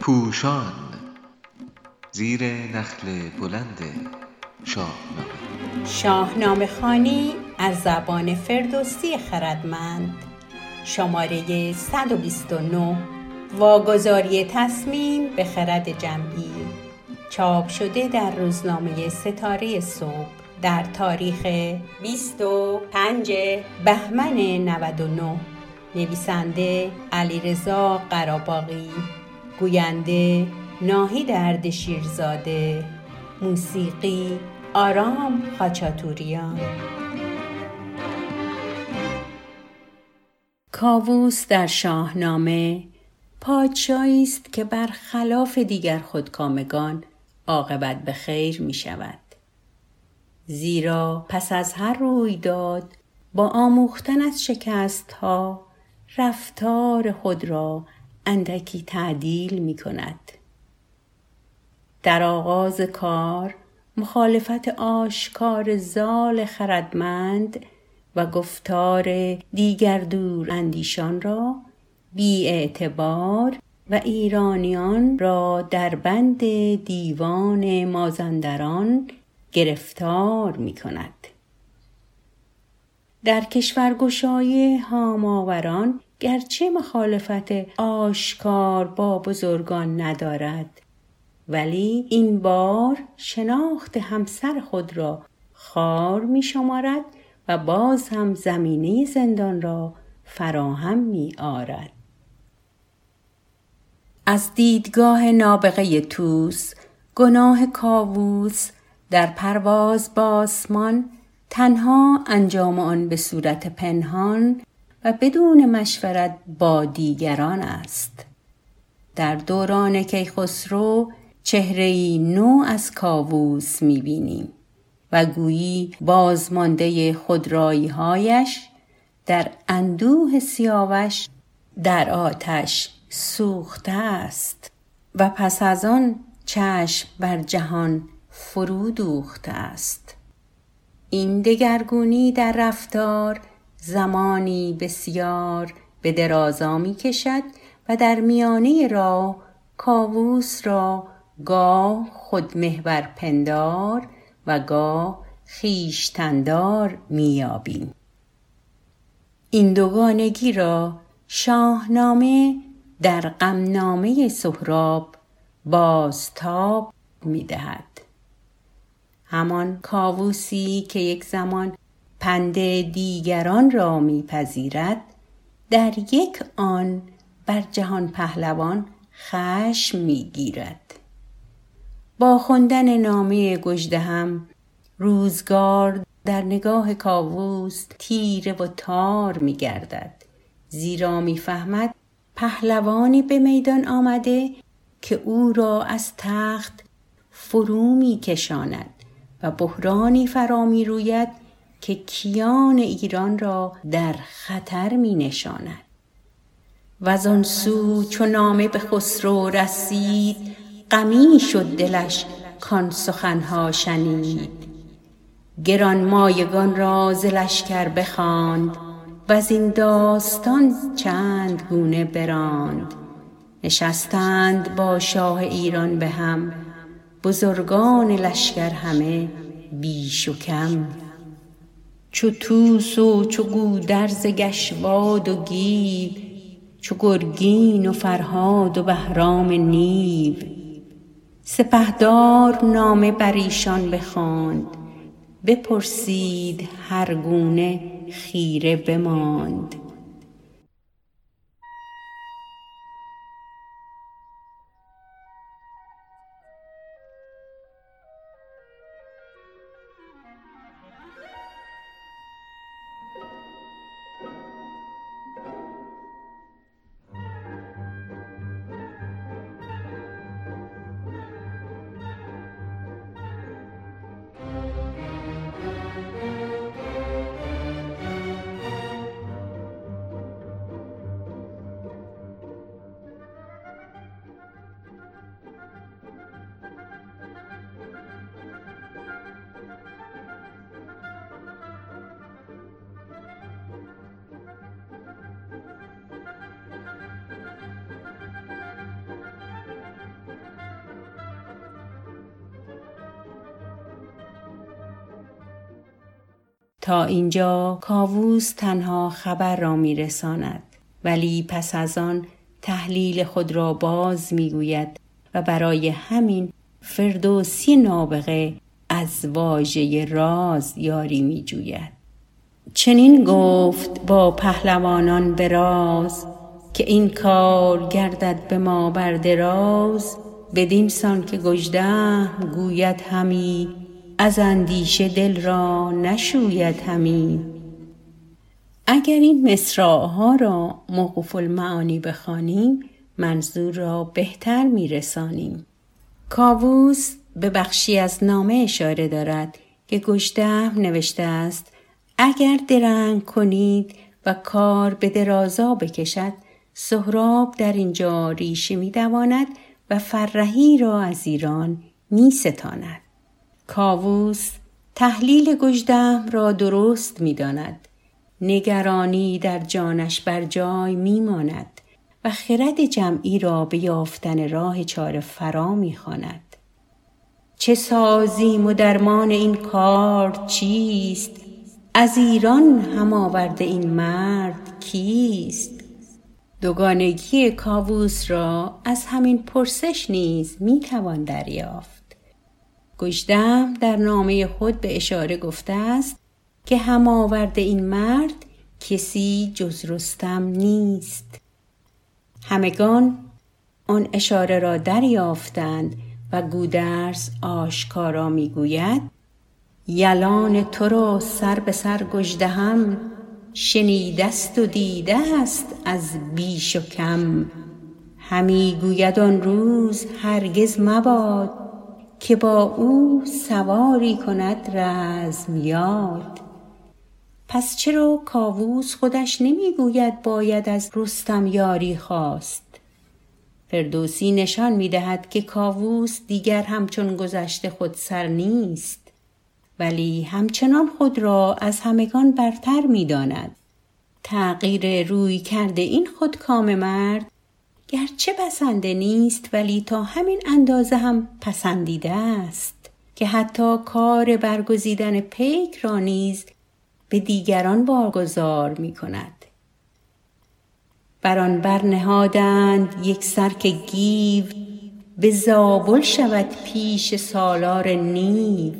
پوشان زیر نخل بلند شاهنامه. شاهنامه خانی از زبان فردوسی خردمند. شماره 129 واگذاری تصمیم به خرد جمعی. چاپ شده در روزنامه ستاره صبح در تاریخ 25 بهمن 99 نویسنده علیرضا قراباقی گوینده ناهید اردشیرزاده موسیقی آرام خاچاتوریان کاووس در شاهنامه پادشاهی است که برخلاف دیگر خودکامگان عاقبت به خیر می شود. زیرا پس از هر رویداد با آموختن از شکست ها رفتار خود را اندکی تعدیل می کند. در آغاز کار مخالفت آشکار زال خردمند و گفتار دیگر دور اندیشان را بی اعتبار و ایرانیان را در بند دیوان مازندران گرفتار می کند. در کشورگشای هاماوران گرچه مخالفت آشکار با بزرگان ندارد ولی این بار شناخت همسر خود را خار می شمارد و باز هم زمینه زندان را فراهم می آرد. از دیدگاه نابغه توس گناه کاووس در پرواز با آسمان تنها انجام آن به صورت پنهان و بدون مشورت با دیگران است. در دوران کیخسرو چهره نو از کاووس می‌بینیم و گویی بازمانده خودرایی هایش در اندوه سیاوش در آتش سوخته است و پس از آن چشم بر جهان فرو دوخته است. این دگرگونی در رفتار زمانی بسیار به درازا می کشد و در میانه را کاووس را گاه خودمهور پندار و گاه خیشتندار میابیم این دوگانگی را شاهنامه در غمنامه سهراب بازتاب می‌دهد. همان کاووسی که یک زمان پند دیگران را میپذیرد در یک آن بر جهان پهلوان خشم می‌گیرد. با خوندن نامه هم روزگار در نگاه کاووس تیره و تار می گردد زیرا می‌فهمد پهلوانی به میدان آمده که او را از تخت فرو می کشاند و بحرانی فرا می روید که کیان ایران را در خطر می نشاند و آن سو چو نامه به خسرو رسید غمی شد دلش کان سخنها شنید. گران مایگان را ز لشکر بخواند و این داستان چند گونه براند. نشستند با شاه ایران به هم بزرگان لشکر همه بیش و کم. چو توس و چو گودرز گشواد و گیو چو گرگین و فرهاد و بهرام نیو. سپهدار نامه بر ایشان بخواند بپرسید هر گونه خیره بماند. تا اینجا کاووس تنها خبر را میرساند. ولی پس از آن تحلیل خود را باز می‌گوید و برای همین فردوسی نابغه از واژه راز یاری میجوید. چنین گفت با پهلوانان به راز که این کار گردد به ما بر دراز بدین سان که گژدهم گوید همی از اندیشه دل را نشوید همی اگر این مصرعها را موقوف المعانی بخوانیم منظور را بهتر میرسانیم کاووس به بخشی از نامه اشاره دارد که گشتهم نوشته است اگر درنگ کنید و کار به درازا بکشد سهراب در اینجا ریشه میدواند و فرهی را از ایران می ستاند. کاووس تحلیل گجدهم را درست می داند. نگرانی در جانش بر جای می ماند و خرد جمعی را به یافتن راه چاره فرا می خاند. چه سازیم و درمان این کار چیست از ایران هم آورده این مرد کیست دوگانگی کاووس را از همین پرسش نیز می توان دریافت گشدم در نامه خود به اشاره گفته است که هم آورده این مرد کسی جز رستم نیست. همگان آن اشاره را دریافتند و گودرز آشکارا می‌گوید یلان تو را سر به سر گژدهم شنیدست و دیده است از بیش و کم. همی گوید آن روز هرگز مباد. که با او سواری کند رزم یاد پس چرا کاووس خودش نمی‌گوید باید از رستم یاری خواست فردوسی نشان می‌دهد که کاووس دیگر همچون گذشته خود سر نیست ولی همچنان خود را از همگان برتر می داند. تغییر روی کرده این خودکام مرد گرچه بسنده نیست ولی تا همین اندازه هم پسندیده است که حتی کار برگزیدن پیک را نیز به دیگران بارگذار می کند. بر آن برنهادند یک سر که گیو به زابل شود پیش سالار نیو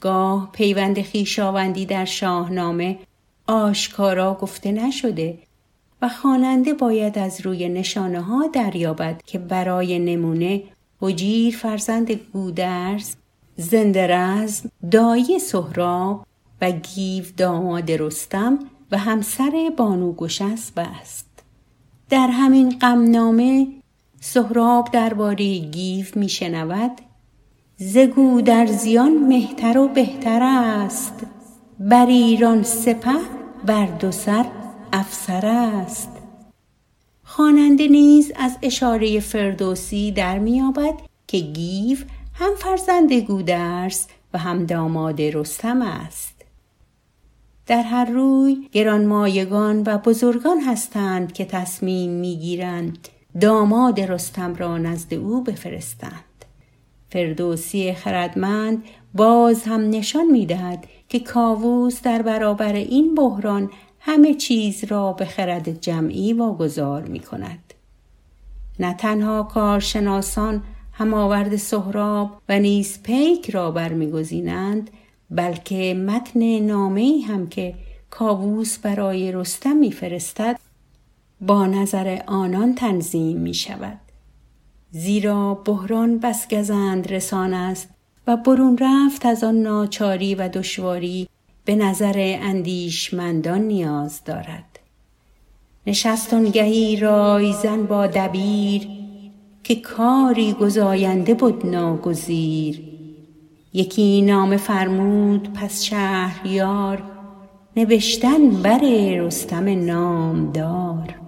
گاه پیوند خیشاوندی در شاهنامه آشکارا گفته نشده خواننده باید از روی نشانه ها دریابد که برای نمونه حجیر فرزند گودرز زنده رزم دایی سهراب و گیو داماد رستم و همسر بانو گشسب است. در همین غمنامه سهراب درباره گیو میشنود زگو در زیان مهتر و بهتر است بر ایران سپه بر دو سر افسر است. خواننده نیز از اشاره فردوسی در میابد که گیو هم فرزند گودرس و هم داماد رستم است. در هر روی گرانمایگان و بزرگان هستند که تصمیم می‌گیرند داماد رستم را نزد او بفرستند. فردوسی خردمند باز هم نشان می دهد که کاووس در برابر این بحران همه چیز را به خرد جمعی واگذار می کند. نه تنها کارشناسان هماورد سهراب و نیز پیک را برمیگزینند بلکه متن نامه هم که کاووس برای رستم میفرستد با نظر آنان تنظیم می شود. زیرا بحران بس گزند رسان است و برون رفت از آن ناچاری و دشواری به نظر اندیشمندان نیاز دارد. نشست آنگهی رایزن با دبیر که کاری گزاینده بود ناگزیر. یکی نام فرمود پس شهریار نوشتن بر رستم نامدار.